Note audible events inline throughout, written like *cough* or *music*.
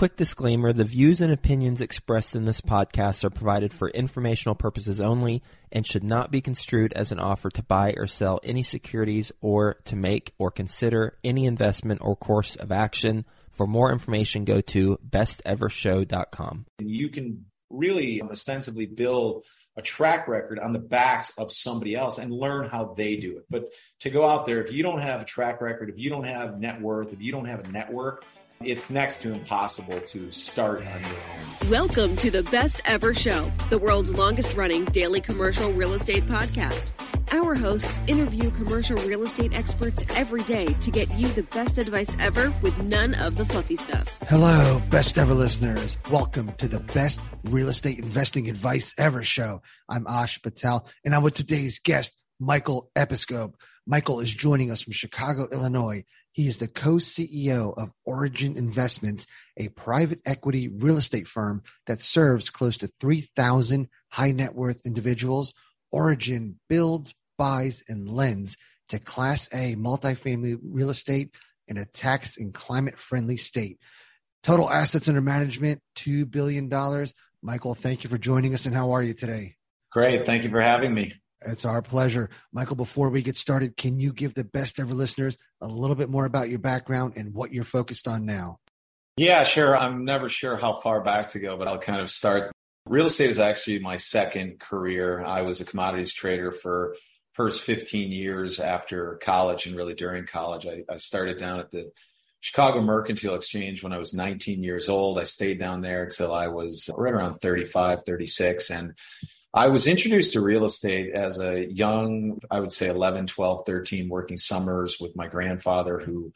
Quick disclaimer the views and opinions expressed in this podcast are provided for informational purposes only and should not be construed as an offer to buy or sell any securities or to make or consider any investment or course of action. For more information, go to bestevershow.com. You can really ostensibly build a track record on the backs of somebody else and learn how they do it. But to go out there, if you don't have a track record, if you don't have net worth, if you don't have a network, it's next to impossible to start on your own. Welcome to the Best Ever Show, the world's longest running daily commercial real estate podcast. Our hosts interview commercial real estate experts every day to get you the best advice ever with none of the fluffy stuff. Hello, best ever listeners. Welcome to the best real estate investing advice ever show. I'm Ash Patel, and I'm with today's guest, Michael Episcope. Michael is joining us from Chicago, Illinois. He is the co CEO of Origin Investments, a private equity real estate firm that serves close to 3,000 high net worth individuals. Origin builds, buys, and lends to Class A multifamily real estate in a tax and climate friendly state. Total assets under management, $2 billion. Michael, thank you for joining us, and how are you today? Great. Thank you for having me. It's our pleasure. Michael, before we get started, can you give the best ever listeners a little bit more about your background and what you're focused on now? Yeah, sure. I'm never sure how far back to go, but I'll kind of start. Real estate is actually my second career. I was a commodities trader for first 15 years after college and really during college. I, I started down at the Chicago Mercantile Exchange when I was 19 years old. I stayed down there until I was right around 35, 36. And I was introduced to real estate as a young, I would say 11, 12, 13, working summers with my grandfather who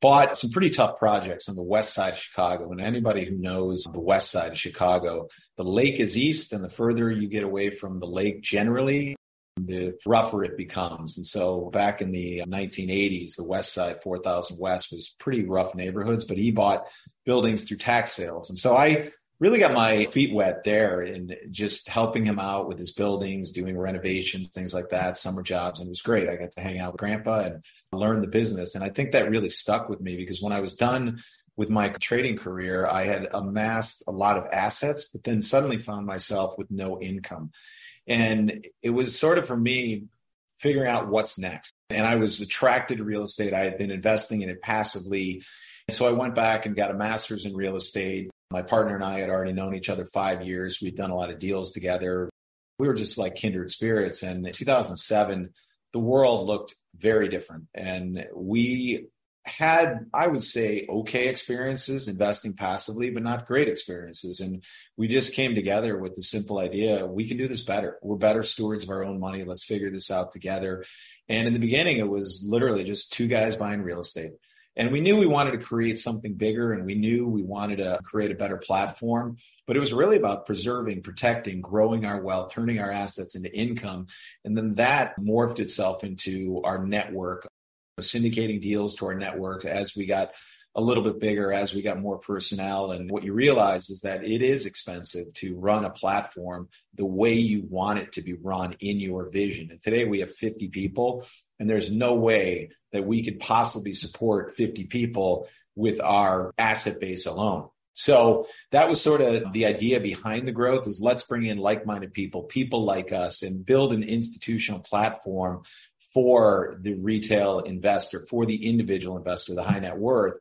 bought some pretty tough projects on the west side of Chicago. And anybody who knows the west side of Chicago, the lake is east, and the further you get away from the lake generally, the rougher it becomes. And so back in the 1980s, the west side, 4000 West, was pretty rough neighborhoods, but he bought buildings through tax sales. And so I really got my feet wet there and just helping him out with his buildings, doing renovations, things like that, summer jobs. And it was great. I got to hang out with grandpa and learn the business. And I think that really stuck with me because when I was done with my trading career, I had amassed a lot of assets, but then suddenly found myself with no income. And it was sort of for me figuring out what's next. And I was attracted to real estate. I had been investing in it passively. So I went back and got a master's in real estate My partner and I had already known each other five years. We'd done a lot of deals together. We were just like kindred spirits. And in 2007, the world looked very different. And we had, I would say, okay experiences investing passively, but not great experiences. And we just came together with the simple idea we can do this better. We're better stewards of our own money. Let's figure this out together. And in the beginning, it was literally just two guys buying real estate. And we knew we wanted to create something bigger and we knew we wanted to create a better platform. But it was really about preserving, protecting, growing our wealth, turning our assets into income. And then that morphed itself into our network syndicating deals to our network as we got a little bit bigger as we got more personnel. And what you realize is that it is expensive to run a platform the way you want it to be run in your vision. And today we have 50 people, and there's no way that we could possibly support 50 people with our asset base alone. So that was sort of the idea behind the growth is let's bring in like-minded people, people like us and build an institutional platform for the retail investor, for the individual investor, the high net worth.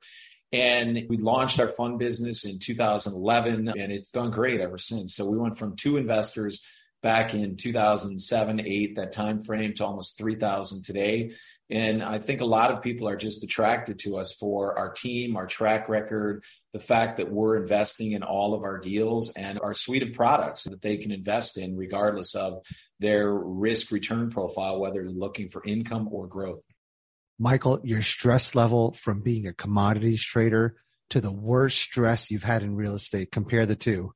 And we launched our fund business in 2011, and it's done great ever since. So we went from two investors back in 2007, eight, that time frame, to almost 3,000 today. And I think a lot of people are just attracted to us for our team, our track record, the fact that we're investing in all of our deals and our suite of products that they can invest in, regardless of their risk return profile, whether they're looking for income or growth. Michael, your stress level from being a commodities trader to the worst stress you've had in real estate, compare the two.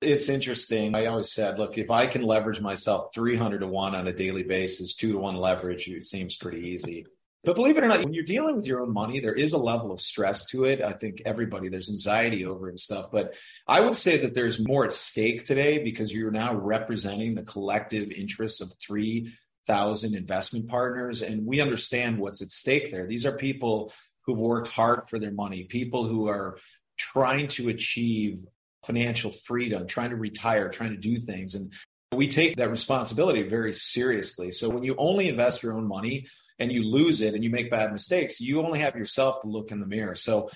It's interesting. I always said, look, if I can leverage myself 300 to 1 on a daily basis, 2 to 1 leverage, it seems pretty easy. But believe it or not, when you're dealing with your own money, there is a level of stress to it. I think everybody, there's anxiety over and stuff. But I would say that there's more at stake today because you're now representing the collective interests of 3,000 investment partners. And we understand what's at stake there. These are people who've worked hard for their money, people who are trying to achieve financial freedom, trying to retire, trying to do things. And we take that responsibility very seriously. So when you only invest your own money and you lose it and you make bad mistakes, you only have yourself to look in the mirror. So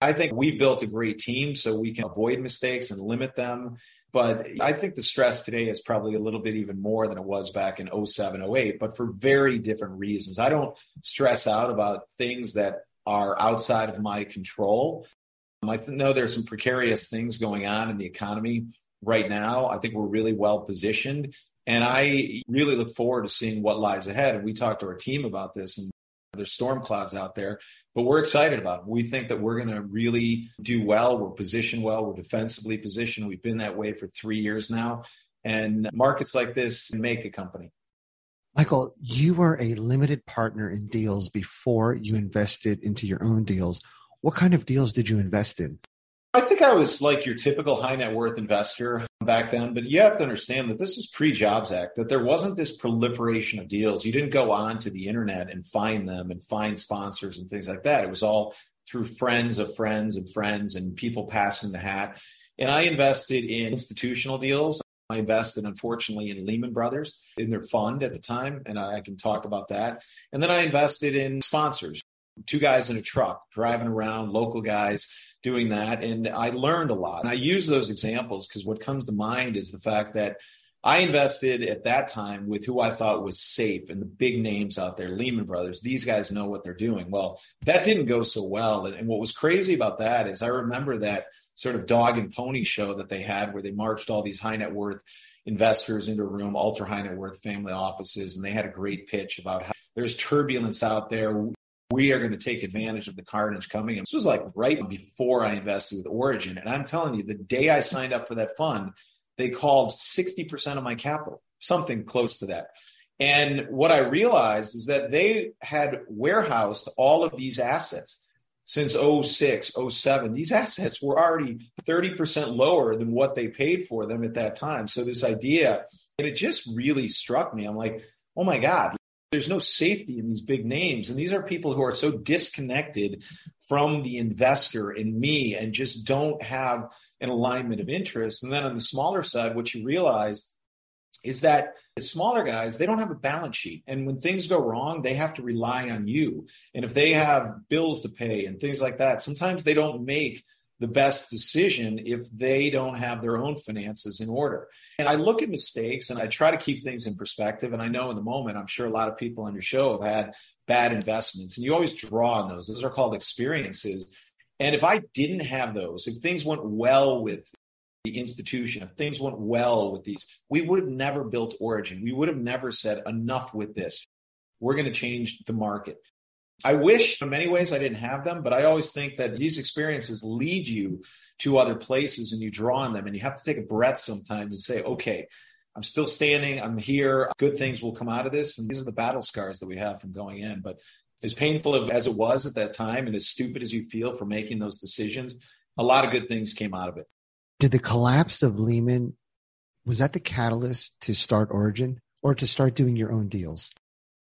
I think we've built a great team so we can avoid mistakes and limit them. But I think the stress today is probably a little bit even more than it was back in 07, 08, but for very different reasons. I don't stress out about things that are outside of my control. Um, I know there's some precarious things going on in the economy right now. I think we're really well positioned. And I really look forward to seeing what lies ahead. And we talked to our team about this, and there's storm clouds out there, but we're excited about it. We think that we're going to really do well. We're positioned well. We're defensively positioned. We've been that way for three years now. And markets like this make a company. Michael, you were a limited partner in deals before you invested into your own deals. What kind of deals did you invest in? I think I was like your typical high net worth investor back then, but you have to understand that this was pre Jobs Act, that there wasn't this proliferation of deals. You didn't go on to the internet and find them and find sponsors and things like that. It was all through friends of friends and friends and people passing the hat. And I invested in institutional deals. I invested, unfortunately, in Lehman Brothers in their fund at the time, and I can talk about that. And then I invested in sponsors, two guys in a truck driving around, local guys doing that. And I learned a lot. And I use those examples because what comes to mind is the fact that I invested at that time with who I thought was safe and the big names out there, Lehman Brothers. These guys know what they're doing. Well, that didn't go so well. And, and what was crazy about that is I remember that sort of dog and pony show that they had where they marched all these high net worth investors into a room, ultra high net worth family offices, and they had a great pitch about how there's turbulence out there we are going to take advantage of the carnage coming. And this was like right before I invested with Origin. And I'm telling you, the day I signed up for that fund, they called 60% of my capital, something close to that. And what I realized is that they had warehoused all of these assets since 06, 07. These assets were already 30% lower than what they paid for them at that time. So this idea, and it just really struck me. I'm like, oh my God, there's no safety in these big names. And these are people who are so disconnected from the investor and me and just don't have an alignment of interest. And then on the smaller side, what you realize is that the smaller guys, they don't have a balance sheet. And when things go wrong, they have to rely on you. And if they have bills to pay and things like that, sometimes they don't make the best decision if they don't have their own finances in order. And I look at mistakes and I try to keep things in perspective. And I know in the moment, I'm sure a lot of people on your show have had bad investments, and you always draw on those. Those are called experiences. And if I didn't have those, if things went well with the institution, if things went well with these, we would have never built Origin. We would have never said enough with this. We're going to change the market. I wish in many ways I didn't have them, but I always think that these experiences lead you to other places and you draw on them and you have to take a breath sometimes and say, okay, I'm still standing. I'm here. Good things will come out of this. And these are the battle scars that we have from going in. But as painful as it was at that time and as stupid as you feel for making those decisions, a lot of good things came out of it. Did the collapse of Lehman, was that the catalyst to start Origin or to start doing your own deals?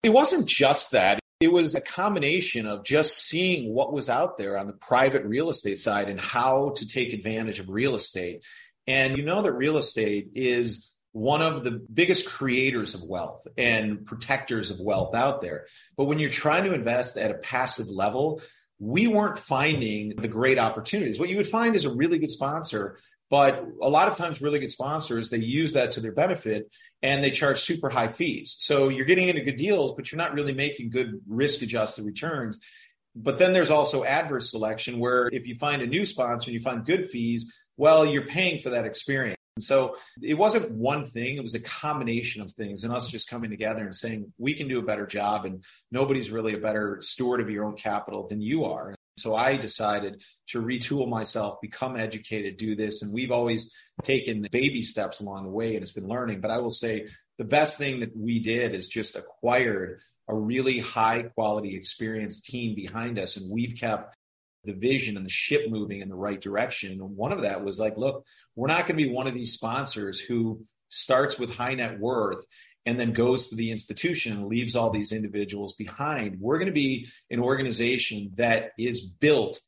It wasn't just that. It was a combination of just seeing what was out there on the private real estate side and how to take advantage of real estate. And you know that real estate is one of the biggest creators of wealth and protectors of wealth out there. But when you're trying to invest at a passive level, we weren't finding the great opportunities. What you would find is a really good sponsor but a lot of times, really good sponsors, they use that to their benefit and they charge super high fees. So you're getting into good deals, but you're not really making good risk adjusted returns. But then there's also adverse selection where if you find a new sponsor and you find good fees, well, you're paying for that experience. And so it wasn't one thing, it was a combination of things and us just coming together and saying, we can do a better job and nobody's really a better steward of your own capital than you are. So I decided to retool myself, become educated, do this. And we've always taken baby steps along the way and it's been learning. But I will say the best thing that we did is just acquired a really high quality experienced team behind us. And we've kept the vision and the ship moving in the right direction. And one of that was like, look, we're not going to be one of these sponsors who starts with high net worth and then goes to the institution and leaves all these individuals behind. We're going to be an organization that is built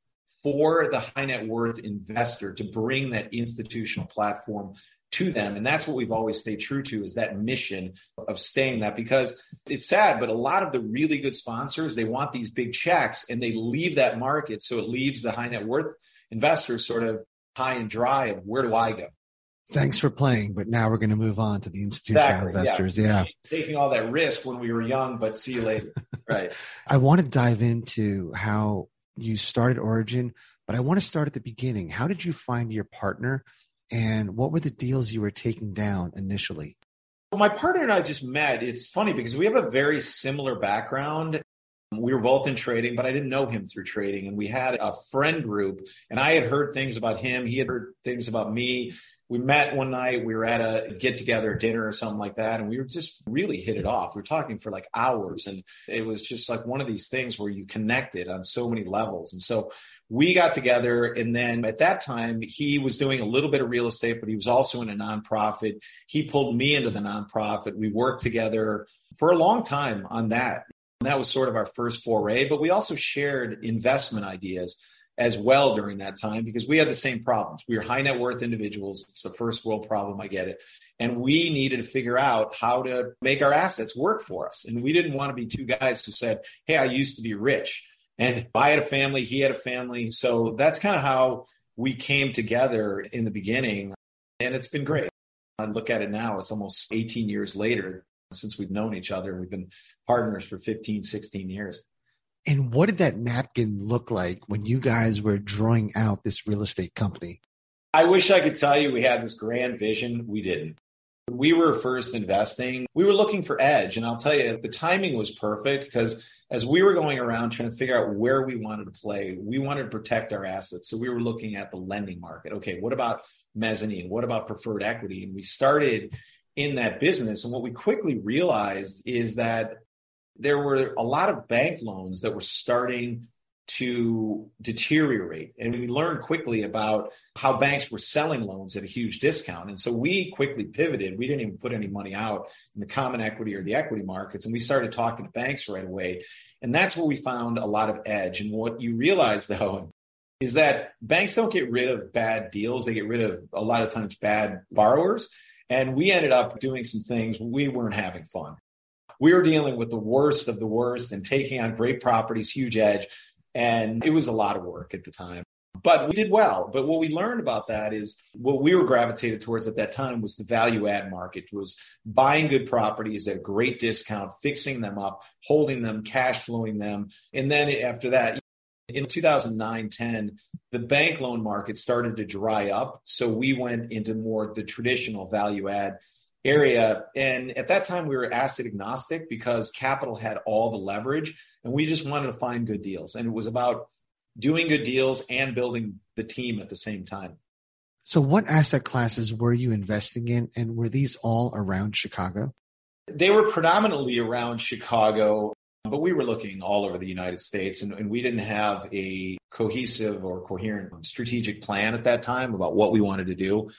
for the high net worth investor to bring that institutional platform to them. And that's what we've always stayed true to is that mission of staying that because it's sad but a lot of the really good sponsors they want these big checks and they leave that market. So it leaves the high net worth investors sort of high and dry of where do i go thanks for playing, but now we're going to move on to the institutional exactly, investors. Yeah. yeah. Taking all that risk when we were young, but see you later. *laughs* right. I want to dive into how you started Origin, but I want to start at the beginning. How did you find your partner and what were the deals you were taking down initially? Well, my partner and I just met. It's funny because we have a very similar background. We were both in trading, but I didn't know him through trading. And we had a friend group, and I had heard things about him. He had heard things about me we met one night. We were at a get together dinner or something like that. And we were just really hit it off. We were talking for like hours. And it was just like one of these things where you connected on so many levels. And so we got together. And then at that time, he was doing a little bit of real estate, but he was also in a nonprofit. He pulled me into the nonprofit. We worked together for a long time on that. And that was sort of our first foray, but we also shared investment ideas as well during that time because we had the same problems. We were high net worth individuals. It's a first world problem. I get it. And we needed to figure out how to make our assets work for us. And we didn't want to be two guys who said, Hey, I used to be rich. And I had a family, he had a family. So that's kind of how we came together in the beginning. And it's been great. I look at it now, it's almost 18 years later since we've known each other. We've been partners for 15, 16 years. And what did that napkin look like when you guys were drawing out this real estate company? I wish I could tell you we had this grand vision. We didn't. We were first investing, we were looking for edge. And I'll tell you, the timing was perfect because as we were going around trying to figure out where we wanted to play, we wanted to protect our assets. So we were looking at the lending market. Okay, what about mezzanine? What about preferred equity? And we started in that business. And what we quickly realized is that there were a lot of bank loans that were starting to deteriorate. And we learned quickly about how banks were selling loans at a huge discount. And so we quickly pivoted. We didn't even put any money out in the common equity or the equity markets. And we started talking to banks right away. And that's where we found a lot of edge. And what you realize, *laughs* though, is that banks don't get rid of bad deals, they get rid of a lot of times bad borrowers. And we ended up doing some things we weren't having fun we were dealing with the worst of the worst and taking on great properties, huge edge. And it was a lot of work at the time. But we did well. But what we learned about that is what we were gravitated towards at that time was the value add market, was buying good properties at a great discount, fixing them up, holding them, cash flowing them. And then after that, in 2009 10, the bank loan market started to dry up. So we went into more the traditional value add area. And at that time, we were asset agnostic because capital had all the leverage and we just wanted to find good deals. And it was about doing good deals and building the team at the same time. So, what asset classes were you investing in, and were these all around Chicago? They were predominantly around Chicago, but we were looking all over the United States, and, and we didn't have a cohesive or coherent strategic plan at that time about what we wanted to do.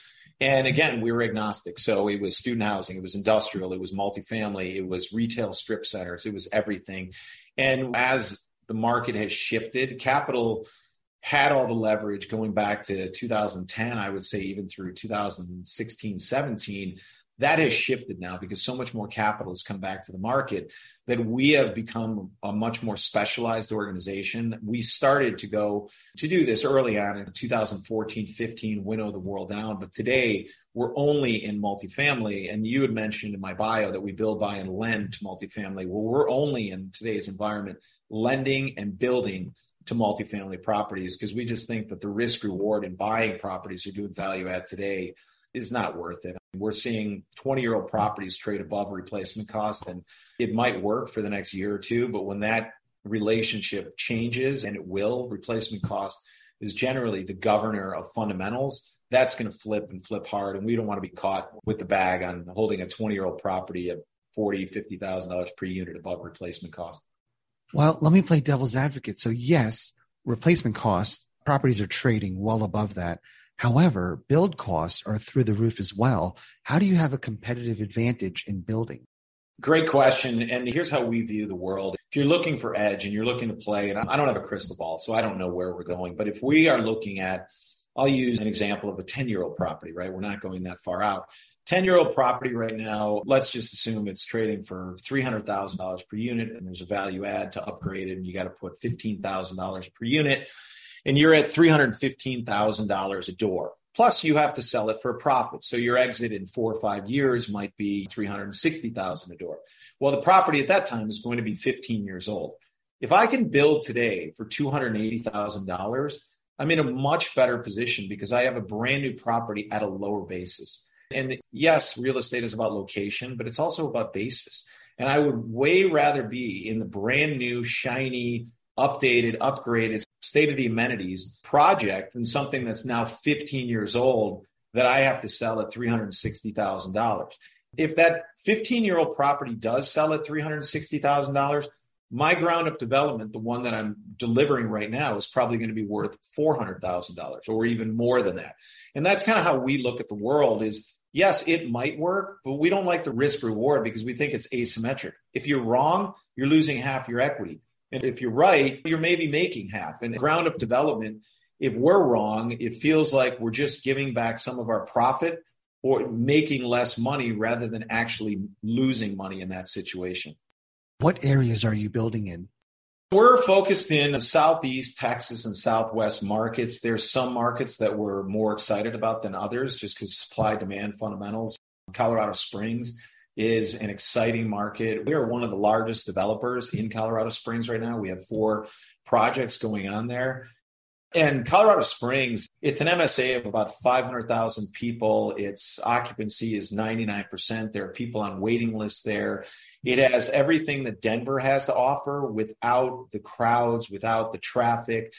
And again, we were agnostic. So it was student housing, it was industrial, it was multifamily, it was retail strip centers, it was everything. And as the market has shifted, capital had all the leverage going back to 2010, I would say even through 2016, 17 that has shifted now because so much more capital has come back to the market that we have become a much more specialized organization. We started to go to do this early on in 2014, 15, winnow the world down. But today we're only in multifamily. And you had mentioned in my bio that we build, buy, and lend to multifamily. Well, we're only in today's environment lending and building to multifamily properties because we just think that the risk reward in buying properties or doing value add today is not worth it. We're seeing 20 year old properties trade above replacement cost, and it might work for the next year or two. But when that relationship changes, and it will, replacement cost is generally the governor of fundamentals. That's going to flip and flip hard. And we don't want to be caught with the bag on holding a 20 year old property at forty, fifty thousand dollars per unit above replacement cost. Well, let me play devil's advocate. So yes, replacement cost properties are trading well above that. However, build costs are through the roof as well. How do you have a competitive advantage in building? Great question. And here's how we view the world. If you're looking for edge and you're looking to play, and I don't have a crystal ball, so I don't know where we're going, but if we are looking at, I'll use an example of a 10 year old property, right? We're not going that far out. 10 year old property right now, let's just assume it's trading for $300,000 per unit and there's a value add to upgrade it and you got to put $15,000 per unit and you're at $315,000 a door. Plus, you have to sell it for a profit. So your exit in four or five years might be 360,000 a door. Well, the property at that time is going to be 15 years old. If I can build today for $280,000, I'm in a much better position because I have a brand new property at a lower basis. And yes, real estate is about location, but it's also about basis. And I would way rather be in the brand new, shiny, updated, upgraded, state of the amenities project and something that's now 15 years old that I have to sell at $360,000. If that 15 year old property does sell at $360,000, my ground up development, the one that I'm delivering right now, is probably going to be worth $400,000 or even more than that. And that's kind of how we look at the world is yes, it might work, but we don't like the risk reward because we think it's asymmetric. If you're wrong, you're losing half your equity. And if you're right, you're maybe making half. And ground up development, if we're wrong, it feels like we're just giving back some of our profit or making less money rather than actually losing money in that situation. What areas are you building in? We're focused in the Southeast Texas and Southwest markets. There's some markets that we're more excited about than others just because supply demand fundamentals. Colorado Springs is an exciting market. We are one of the largest developers in Colorado Springs right now. We have four projects going on there. And Colorado Springs, it's an MSA of about 500,000 people. Its occupancy is 99%. There are people on waiting lists there. It has everything that Denver has to offer without the crowds, without the traffic,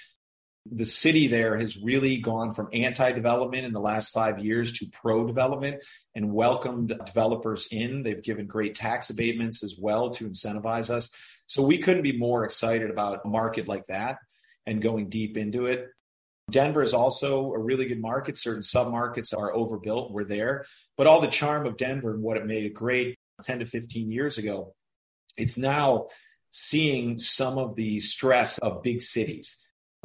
the city there has really gone from anti development in the last five years to pro development and welcomed developers in. They've given great tax abatements as well to incentivize us. So we couldn't be more excited about a market like that and going deep into it. Denver is also a really good market. Certain submarkets are overbuilt. We're there. But all the charm of Denver and what it made it great 10 to 15 years ago, it's now seeing some of the stress of big cities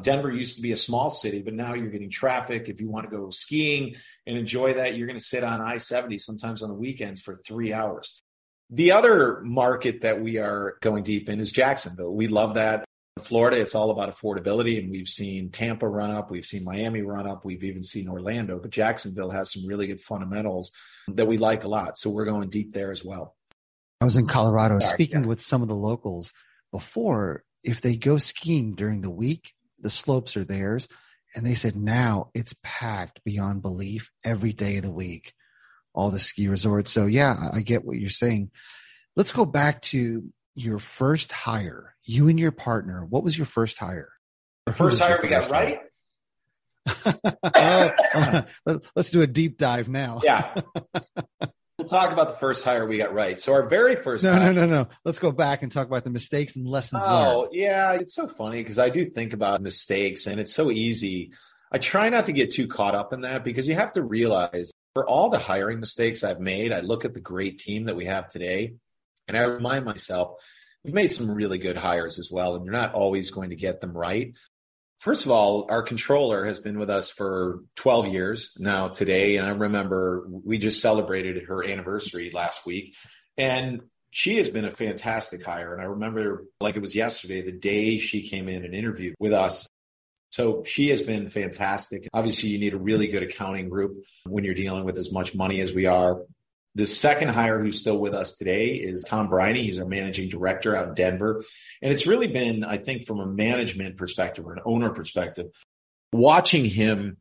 Denver used to be a small city, but now you're getting traffic. If you want to go skiing and enjoy that, you're going to sit on I 70 sometimes on the weekends for three hours. The other market that we are going deep in is Jacksonville. We love that. Florida, it's all about affordability, and we've seen Tampa run up, we've seen Miami run up, we've even seen Orlando, but Jacksonville has some really good fundamentals that we like a lot. So we're going deep there as well. I was in Colorado Sorry, speaking yeah. with some of the locals before. If they go skiing during the week, the slopes are theirs. And they said now it's packed beyond belief every day of the week, all the ski resorts. So, yeah, I get what you're saying. Let's go back to your first hire, you and your partner. What was your first hire? The first hire we got right? *laughs* oh, *laughs* let's do a deep dive now. yeah. *laughs* We'll talk about the first hire we got right. So our very first No, hire, no, no, no. Let's go back and talk about the mistakes and lessons learned. oh, learned. yeah, it's so funny because I do think about mistakes and it's so easy. I try not to get too caught up in that because you have to realize for all the hiring mistakes I've made, I look at the great team that we have today and I remind myself, we've made some really good hires as well, and you're not always going to get them right. First of all, our controller has been with us for 12 years now today. And I remember we just celebrated her anniversary last week. And she has been a fantastic hire. And I remember, like it was yesterday, the day she came in and interviewed with us. So she has been fantastic. Obviously, you need a really good accounting group when you're dealing with as much money as we are. The second hire who's still with us today is Tom Briney. He's our managing director out in Denver. And it's really been, I think, from a management perspective or an owner perspective, watching him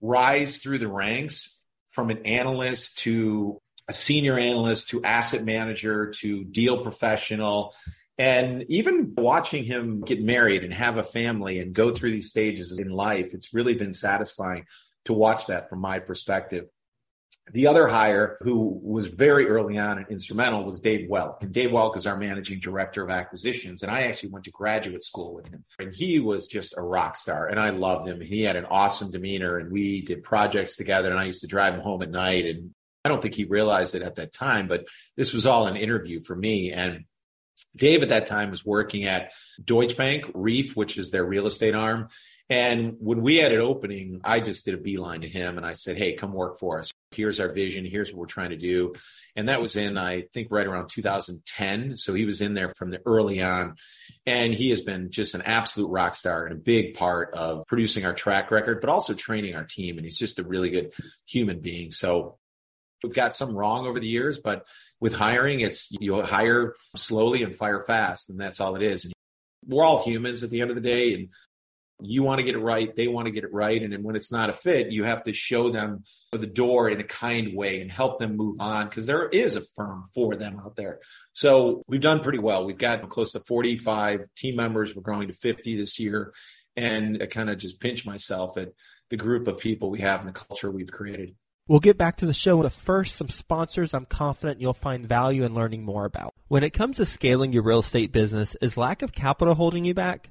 rise through the ranks from an analyst to a senior analyst to asset manager to deal professional. And even watching him get married and have a family and go through these stages in life, it's really been satisfying to watch that from my perspective. The other hire who was very early on and instrumental was Dave Welk. And Dave Welk is our managing director of acquisitions. And I actually went to graduate school with him. And he was just a rock star. And I loved him. He had an awesome demeanor. And we did projects together. And I used to drive him home at night. And I don't think he realized it at that time, but this was all an interview for me. And Dave at that time was working at Deutsche Bank, RREEF, which is their real estate arm. And when we had an opening, I just did a beeline to him and I said, Hey, come work for us. Here's our vision. Here's what we're trying to do. And that was in, I think, right around 2010. So he was in there from the early on. And he has been just an absolute rock star and a big part of producing our track record, but also training our team. And he's just a really good human being. So we've got some wrong over the years, but with hiring, it's you hire slowly and fire fast. And that's all it is. And we're all humans at the end of the day. And you want to get it right they want to get it right and then when it's not a fit you have to show them the door in a kind way and help them move on because there is a firm for them out there. So we've done pretty well. We've got close to 45 team members. We're growing to 50 this year and i kind of just pinch myself at the group of people we have and the culture we've created. We'll get back to the show, but first, some sponsors I'm confident you'll find value in learning more about. When it comes to scaling your real estate business, is lack of capital holding you back?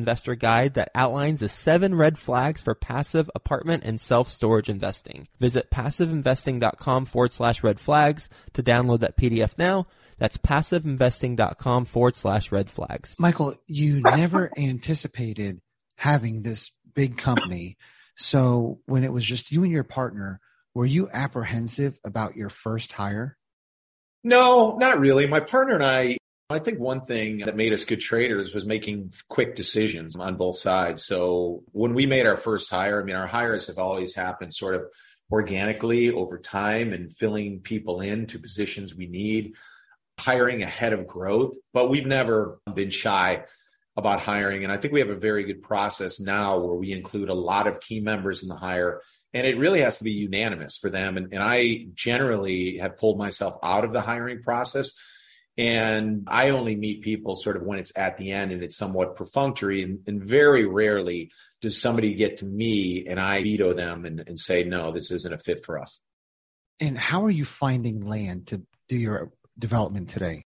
investor guide that outlines the seven red flags for passive apartment and self-storage investing. Visit passiveinvesting.com forward slash red flags to download that PDF now. That's passiveinvesting.com forward slash red flags. Michael, you never *laughs* anticipated having this big company So when it was just you and your partner, were you apprehensive about your first hire? No, not really. My partner and I, I think one thing that made us good traders was making quick decisions on both sides. So when we made our first hire, I mean, our hires have always happened sort of organically over time and filling people in to positions we need, hiring ahead of growth. But we've never been shy about hiring. And I think we have a very good process now where we include a lot of team members in the hire. And it really has to be unanimous for them. And, and I generally have pulled myself out of the hiring process. And I only meet people sort of when it's at the end and it's somewhat perfunctory. And, and very rarely does somebody get to me and I veto them and, and say, no, this isn't a fit for us. And how are you finding land to do your development today?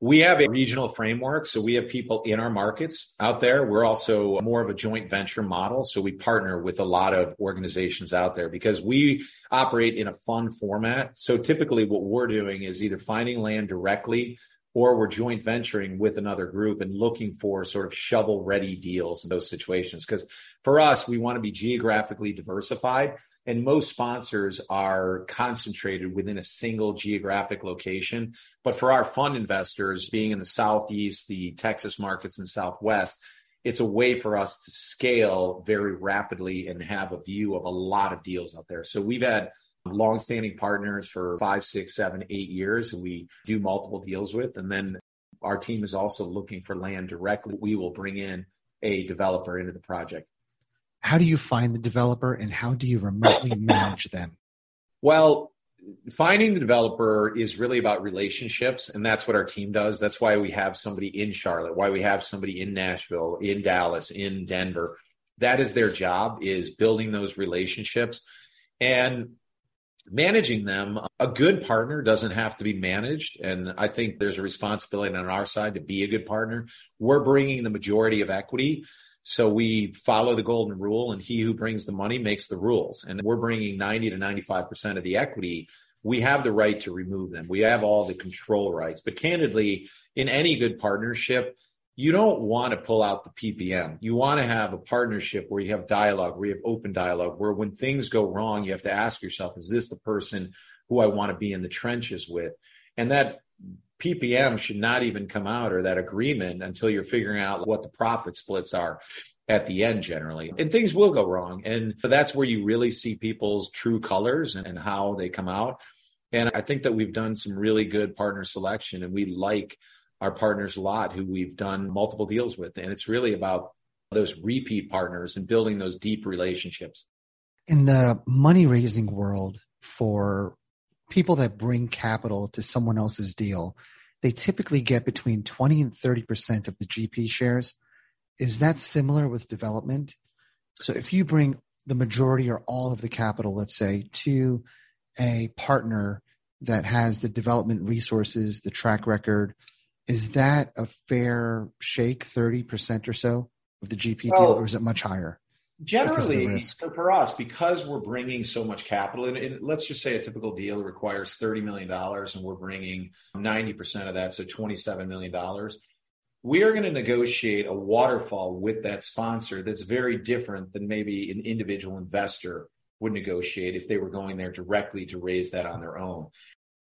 We have a regional framework. So we have people in our markets out there. We're also more of a joint venture model. So we partner with a lot of organizations out there because we operate in a fund format. So typically what we're doing is either finding land directly or we're joint venturing with another group and looking for sort of shovel ready deals in those situations. Because for us, we want to be geographically diversified. And most sponsors are concentrated within a single geographic location. But for our fund investors, being in the Southeast, the Texas markets, and Southwest, it's a way for us to scale very rapidly and have a view of a lot of deals out there. So we've had longstanding partners for five, six, seven, eight years who we do multiple deals with. And then our team is also looking for land directly. We will bring in a developer into the project how do you find the developer and how do you remotely *coughs* manage them? Well, finding the developer is really about relationships and that's what our team does. That's why we have somebody in charlotte why we have somebody in nashville in dallas in denver. That is their job is building those relationships and managing them. A good partner doesn't have to be managed and i think there's a responsibility on our side to be a good partner. We're bringing the majority of equity so we follow the golden rule, and he who brings the money makes the rules. And we're bringing 90 to 95% of the equity. We have the right to remove them. We have all the control rights. But candidly, in any good partnership, you don't want to pull out the PPM. You want to have a partnership where you have dialogue, where you have open dialogue, where when things go wrong, you have to ask yourself, is this the person who I want to be in the trenches with? And that PPM should not even come out or that agreement until you're figuring out what the profit splits are at the end generally. And things will go wrong. And that's where you really see people's true colors and how they come out. And I think that we've done some really good partner selection and we like our partners a lot who we've done multiple deals with. And it's really about those repeat partners and building those deep relationships. In the money raising world for people that bring capital to someone else's deal, they typically get between 20 and 30% of the GP shares. Is that similar with development? So if you bring the majority or all of the capital, let's say, to a partner that has the development resources, the track record, is that a fair shake, 30% or so of the GP well, deal, or is it much higher? Generally, for us, because we're bringing so much capital, and, and, let's just say a typical deal requires $30 million and we're bringing 90% of that, so $27 million. We are going to negotiate a waterfall with that sponsor that's very different than maybe an individual investor would negotiate if they were going there directly to raise that on their own.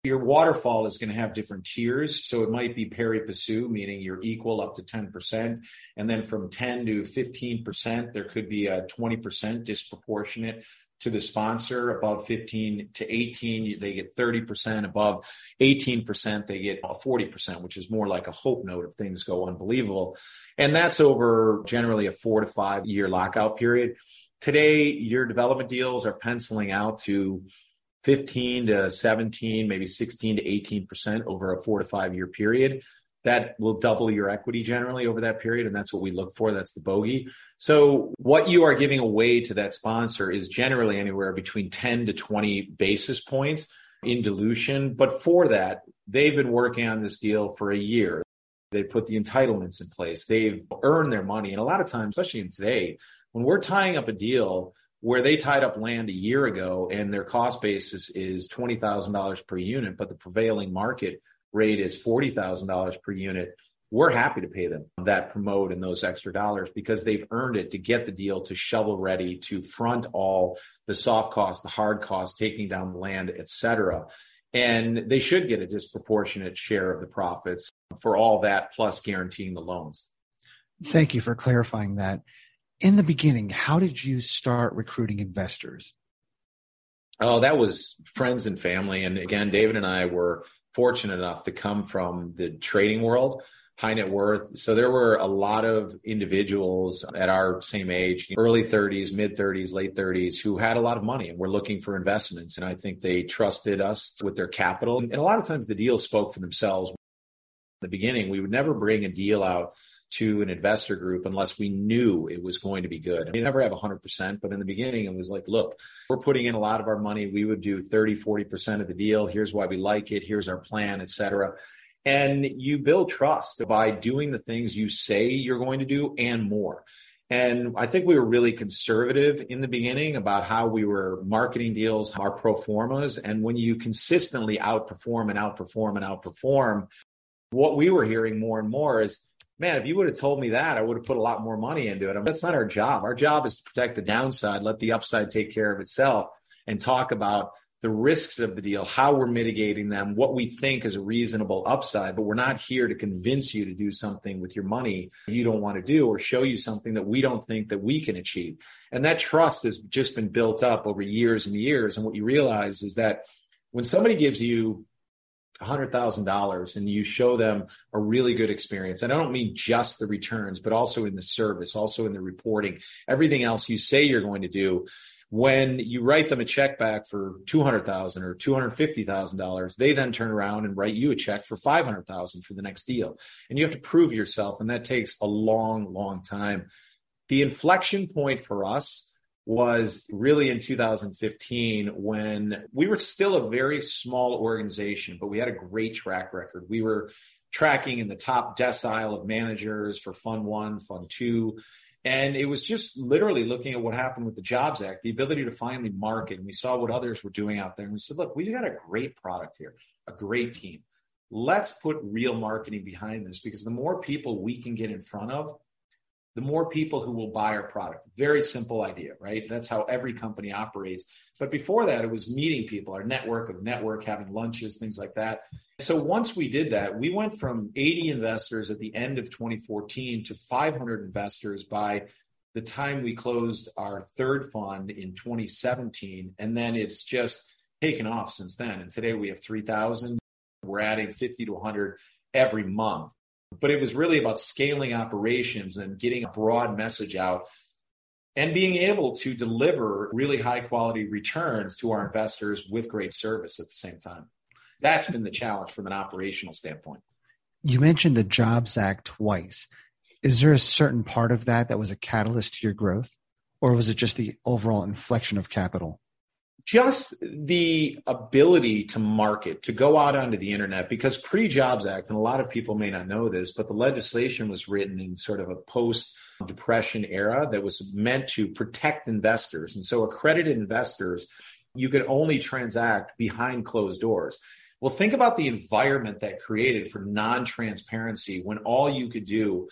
Your waterfall is going to have different tiers. So it might be pari passu, meaning you're equal up to 10%. And then from 10 to 15%, there could be a 20% disproportionate to the sponsor. Above 15 to 18, they get 30%. Above 18%, they get 40%, which is more like a hope note if things go unbelievable. And that's over generally a four to five year lockout period. Today, your development deals are penciling out to 15 to 17, maybe 16 to 18% over a four to five year period. That will double your equity generally over that period. And that's what we look for. That's the bogey. So what you are giving away to that sponsor is generally anywhere between 10 to 20 basis points in dilution. But for that, they've been working on this deal for a year. They put the entitlements in place. They've earned their money. And a lot of times, especially in today, when we're tying up a deal, where they tied up land a year ago and their cost basis is $20,000 per unit, but the prevailing market rate is $40,000 per unit. we're happy to pay them that promote and those extra dollars because they've earned it to get the deal to shovel ready to front all the soft costs the hard costs taking down the land et cetera. and they should get a disproportionate share of the profits for all that plus guaranteeing the loans thank you for clarifying that in the beginning how did you start recruiting investors oh that was friends and family and again david and i were fortunate enough to come from the trading world high net worth. So there were a lot of individuals at our same age, early 30s, mid 30s, late 30s, who had a lot of money and were looking for investments. And I think they trusted us with their capital. And a lot of times the deals spoke for themselves. In the beginning, we would never bring a deal out to an investor group unless we knew it was going to be good. We never have 100%, but in the beginning, it was like, look, we're putting in a lot of our money. We would do 30, 40% of the deal. Here's why we like it. Here's our plan, et cetera. And you build trust by doing the things you say you're going to do and more. And I think we were really conservative in the beginning about how we were marketing deals, our pro formas. And when you consistently outperform and outperform and outperform, what we were hearing more and more is, man, if you would have told me that, I would have put a lot more money into it. I mean, that's not our job. Our job is to protect the downside, let the upside take care of itself, and talk about the risks of the deal, how we're mitigating them, what we think is a reasonable upside. But we're not here to convince you to do something with your money you don't want to do or show you something that we don't think that we can achieve. And that trust has just been built up over years and years. And what you realize is that when somebody gives you $100,000 and you show them a really good experience. And I don't mean just the returns, but also in the service, also in the reporting, everything else you say you're going to do when you write them a check back for $200,000 or $250,000, they then turn around and write you a check for $500,000 for the next deal. And you have to prove yourself. And that takes a long, long time. The inflection point for us was really in 2015 when we were still a very small organization, but we had a great track record. We were tracking in the top decile of managers for Fund One, Fund Two and it was just literally looking at what happened with the Jobs Act, the ability to finally market. And we saw what others were doing out there. And we said, look, we've got a great product here, a great team. Let's put real marketing behind this because the more people we can get in front of, the more people who will buy our product. Very simple idea, right? That's how every company operates. But before that, it was meeting people, our network of network, having lunches, things like that. So once we did that, we went from 80 investors at the end of 2014 to 500 investors by the time we closed our third fund in 2017. And then it's just taken off since then. And today we have 3,000. We're adding 50 to 100 every month. But it was really about scaling operations and getting a broad message out and being able to deliver really high quality returns to our investors with great service at the same time. That's been the challenge from an operational standpoint. You mentioned the Jobs Act twice. Is there a certain part of that that was a catalyst to your growth, or was it just the overall inflection of capital? Just the ability to market, to go out onto the internet, because pre Jobs Act, and a lot of people may not know this, but the legislation was written in sort of a post depression era that was meant to protect investors. And so accredited investors, you could only transact behind closed doors. Well, think about the environment that created for non transparency when all you could do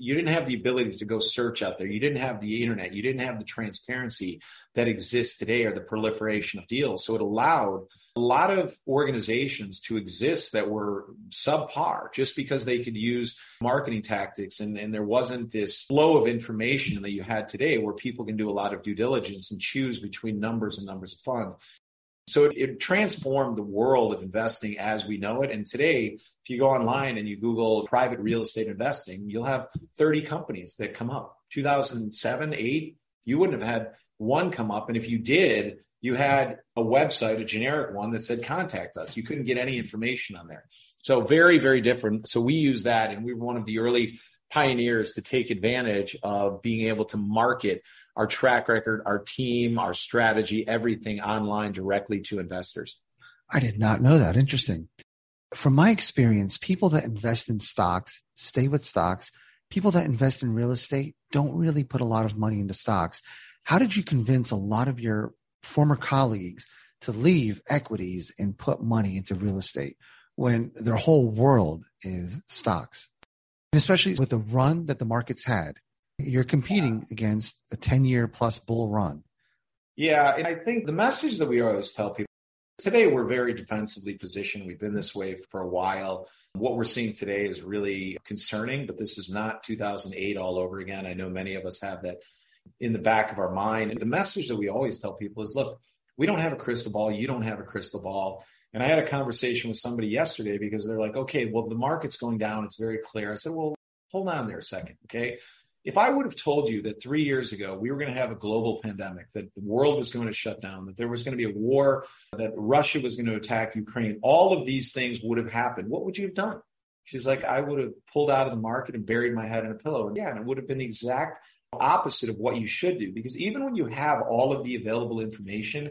you didn't have the ability to go search out there. You didn't have the internet. You didn't have the transparency that exists today or the proliferation of deals. So it allowed a lot of organizations to exist that were subpar just because they could use marketing tactics and, and there wasn't this flow of information that you had today where people can do a lot of due diligence and choose between numbers and numbers of funds. So it, it, transformed the world of investing as we know it. And today, if you go online and you Google private real estate investing, you'll have 30 companies that come up. 2007, 8, you wouldn't have had one come up. And if you did, you had a website, a generic one that said contact us. You couldn't get any information on there. So very, very different. So we use that and we were one of the early pioneers to take advantage of being able to market our track record, our team, our strategy, everything online directly to investors. I did not know that. Interesting. From my experience, people that invest in stocks stay with stocks. People that invest in real estate don't really put a lot of money into stocks. How did you convince a lot of your former colleagues to leave equities and put money into real estate when their whole world is stocks? especially with the run that the market's had. You're competing against a 10 year plus bull run. Yeah. And I think the message that we always tell people today, we're very defensively positioned. We've been this way for a while. What we're seeing today is really concerning, but this is not 2008 all over again. I know many of us have that in the back of our mind. And the message that we always tell people is look, we don't have a crystal ball. You don't have a crystal ball. And I had a conversation with somebody yesterday because they're like, okay, well, the market's going down. It's very clear. I said, well, hold on there a second. Okay. If I would have told you that three years ago we were going to have a global pandemic, that the world was going to shut down, that there was going to be a war, that Russia was going to attack Ukraine, all of these things would have happened, what would you have done? She's like, I would have pulled out of the market and buried my head in a pillow. And yeah, and it would have been the exact opposite of what you should do. Because even when you have all of the available information,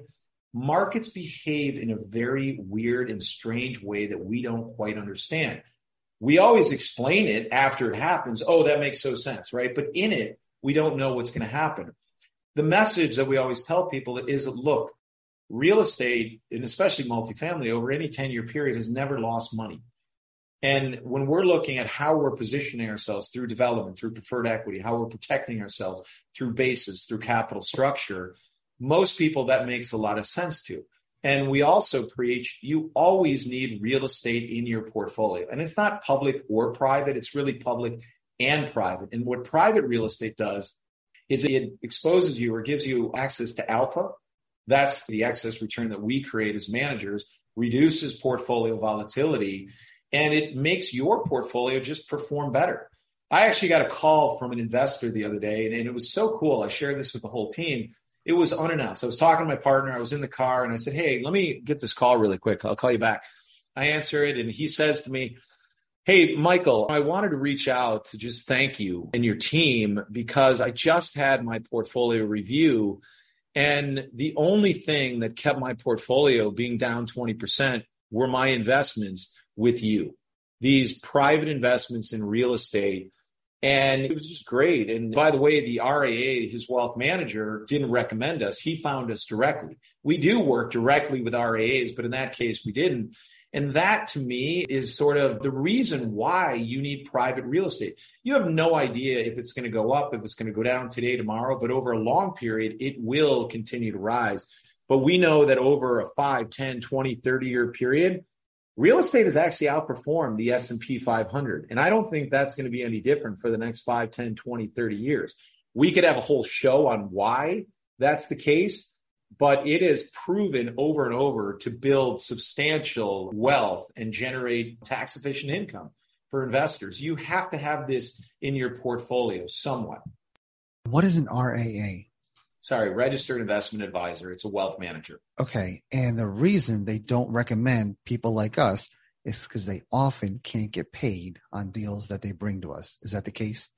markets behave in a very weird and strange way that we don't quite understand. We always explain it after it happens. Oh, that makes so sense, right? But in it, we don't know what's going to happen. The message that we always tell people is look, real estate, and especially multifamily, over any 10 year period has never lost money. And when we're looking at how we're positioning ourselves through development, through preferred equity, how we're protecting ourselves through bases, through capital structure, most people that makes a lot of sense to. And we also preach you always need real estate in your portfolio. And it's not public or private, it's really public and private. And what private real estate does is it exposes you or gives you access to alpha. That's the excess return that we create as managers, reduces portfolio volatility, and it makes your portfolio just perform better. I actually got a call from an investor the other day, and, it was so cool. I shared this with the whole team it was unannounced. I was talking to my partner. I was in the car and I said, Hey, let me get this call really quick. I'll call you back. I answer it and he says to me, Hey, Michael, I wanted to reach out to just thank you and your team because I just had my portfolio review. And the only thing that kept my portfolio being down 20% were my investments with you. These private investments in real estate and it was just great. And by the way, the RAA, his wealth manager, didn't recommend us. He found us directly. We do work directly with RAAs, but in that case, we didn't. And that to me is sort of the reason why you need private real estate. You have no idea if it's going to go up, if it's going to go down today, tomorrow, but over a long period, it will continue to rise. But we know that over a 5, 10, 20, 30 year period, real estate has actually outperformed the s&p 500 and i don't think that's going to be any different for the next 5 10 20 30 years. We could have a whole show on why that's the case but it is proven over and over to build substantial wealth and generate tax efficient income for investors. You have to have this in your portfolio somewhat. What is an raa sorry, registered investment advisor. It's a wealth manager. Okay. And the reason they don't recommend people like us is because they often can't get paid on deals that they bring to us. Is that the case?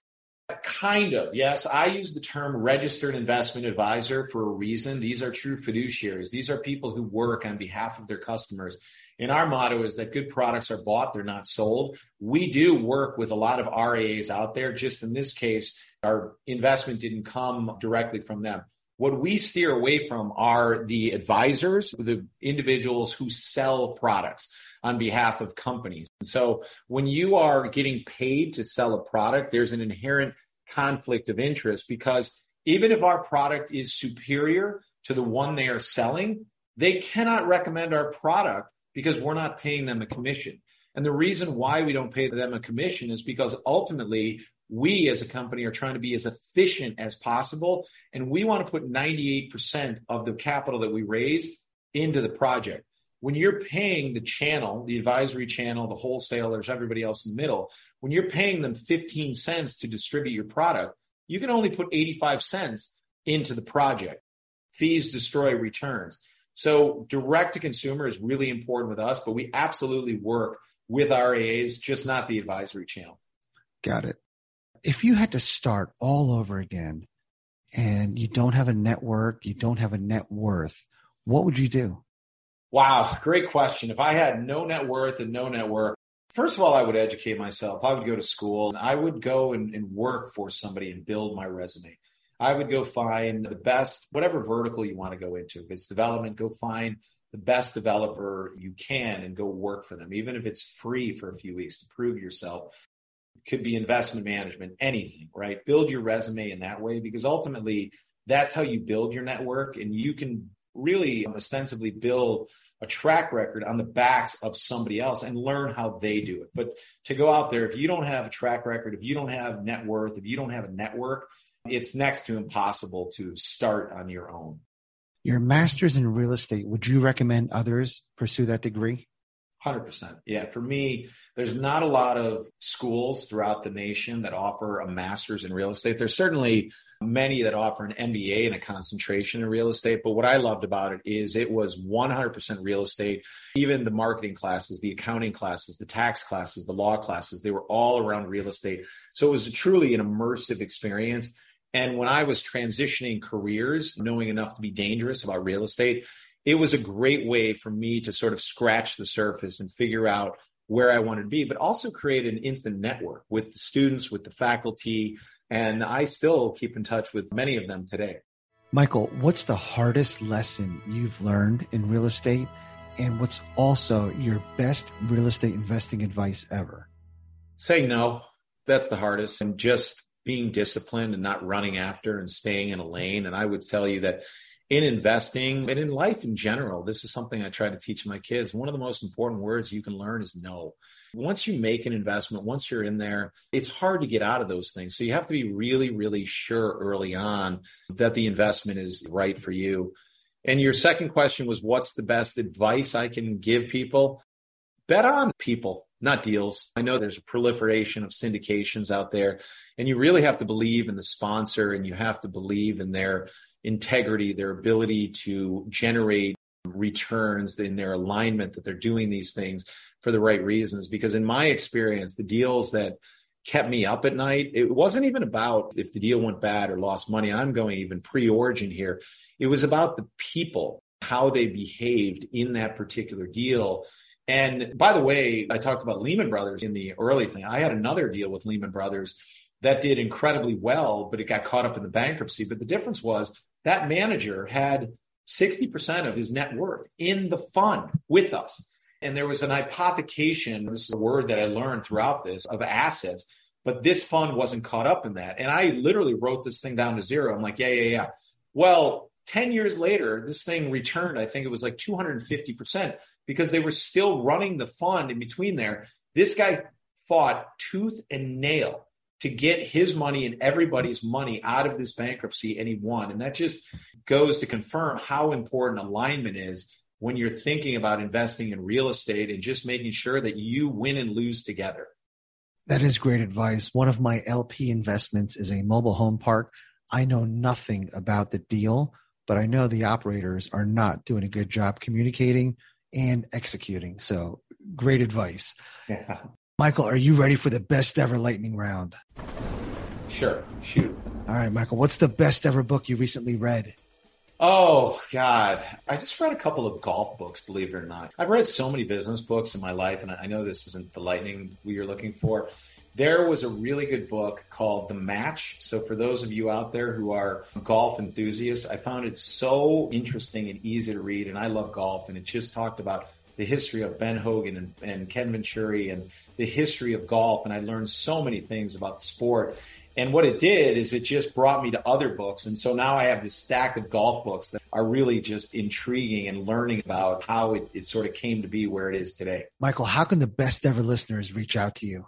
Kind of, yes. I use the term registered investment advisor for a reason. These are true fiduciaries. These are people who work on behalf of their customers. And our motto is that good products are bought, they're not sold. We do work with a lot of RAAs out there. Just in this case, our investment didn't come directly from them. What we steer away from are the advisors, the individuals who sell products on behalf of companies. And so when you are getting paid to sell a product, there's an inherent conflict of interest because even if our product is superior to the one they are selling, they cannot recommend our product because we're not paying them a commission. And the reason why we don't pay them a commission is because ultimately we as a company are trying to be as efficient as possible. And we want to put 98% of the capital that we raise into the project. When you're paying the channel, the advisory channel, the wholesalers, everybody else in the middle, when you're paying them 15 cents to distribute your product, you can only put 85 cents into the project. Fees destroy returns. So direct to consumer is really important with us, but we absolutely work with RAAs, just not the advisory channel. Got it if you had to start all over again and you don't have a network, you don't have a net worth, what would you do? Wow, great question. If I had no net worth and no network, first of all, I would educate myself. I would go to school. I would go and, and work for somebody and build my resume. I would go find the best, whatever vertical you want to go into. If it's development, go find the best developer you can and go work for them, even if it's free for a few weeks to prove yourself could be investment management, anything, right? Build your resume in that way because ultimately that's how you build your network and you can really ostensibly build a track record on the backs of somebody else and learn how they do it. But to go out there, if you don't have a track record, if you don't have net worth, if you don't have a network, it's next to impossible to start on your own. Your master's in real estate, would you recommend others pursue that degree? 100%. Yeah. For me, there's not a lot of schools throughout the nation that offer a master's in real estate. There's certainly many that offer an MBA and a concentration in real estate. But what I loved about it is it was 100% real estate. Even the marketing classes, the accounting classes, the tax classes, the law classes, they were all around real estate. So it was truly an immersive experience. And when I was transitioning careers, knowing enough to be dangerous about real estate, it was a great way for me to sort of scratch the surface and figure out where I wanted to be, but also create an instant network with the students, with the faculty. And I still keep in touch with many of them today. Michael, what's the hardest lesson you've learned in real estate? And what's also your best real estate investing advice ever? Say no. That's the hardest. And just being disciplined and not running after and staying in a lane. And I would tell you that in investing and in life in general, this is something I try to teach my kids. One of the most important words you can learn is no. Once you make an investment, once you're in there, it's hard to get out of those things. So you have to be really, really sure early on that the investment is right for you. And your second question was what's the best advice I can give people? Bet on people, not deals. I know there's a proliferation of syndications out there, and you really have to believe in the sponsor and you have to believe in their integrity, their ability to generate returns in their alignment that they're doing these things for the right reasons. Because in my experience, the deals that kept me up at night, it wasn't even about if the deal went bad or lost money. I'm going even pre origin here. It was about the people, how they behaved in that particular deal. And by the way, I talked about Lehman Brothers in the early thing. I had another deal with Lehman Brothers that did incredibly well, but it got caught up in the bankruptcy. But the difference was that manager had 60% of his net worth in the fund with us. And there was an hypothecation, this is a word that I learned throughout this, of assets, but this fund wasn't caught up in that. And I literally wrote this thing down to zero. I'm like, yeah, yeah, yeah. Well, 10 years later, this thing returned, I think it was like 250% because they were still running the fund in between there. This guy fought tooth and nail to get his money and everybody's money out of this bankruptcy and he won. And that just goes to confirm how important alignment is when you're thinking about investing in real estate and just making sure that you win and lose together. That is great advice. One of my LP investments is a mobile home park. I know nothing about the deal, but I know the operators are not doing a good job communicating and executing. So great advice. Yeah. Michael, are you ready for the best ever lightning round? Sure. Shoot. All right, Michael, what's the best ever book you recently read? Oh, God. I just read a couple of golf books, believe it or not. I've read so many business books in my life, and I know this isn't the lightning we are looking for. There was a really good book called The Match. So, for those of you out there who are golf enthusiasts, I found it so interesting and easy to read. And I love golf, and it just talked about the history of Ben Hogan and, and Ken Venturi and the history of golf. And I learned so many things about the sport. And what it did is it just brought me to other books. And so now I have this stack of golf books that are really just intriguing and learning about how it, it sort of came to be where it is today. Michael, how can the best ever listeners reach out to you?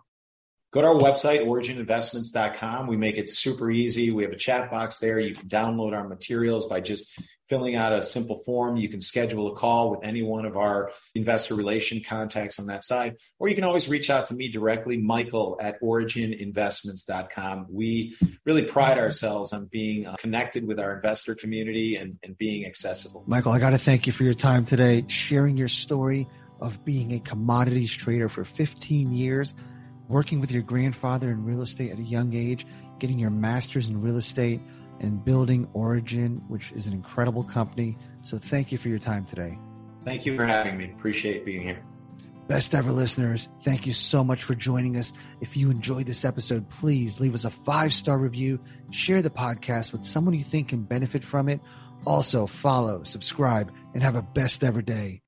Go to our website, origininvestments.com. We make it super easy. We have a chat box there. You can download our materials by just filling out a simple form. You can schedule a call with any one of our investor relation contacts on that side, or you can always reach out to me directly, Michael at origininvestments.com. We really pride ourselves on being uh, connected with our investor community and, and being accessible. Michael, I got to thank you for your time today, sharing your story of being a commodities trader for 15 years, working with your grandfather in real estate at a young age, getting your master's in real estate and building Origin, which is an incredible company. So thank you for your time today. Thank you for having me. Appreciate being here. Best ever listeners, thank you so much for joining us. If you enjoyed this episode, please leave us a five star review, share the podcast with someone you think can benefit from it. Also, follow, subscribe, and have a best ever day.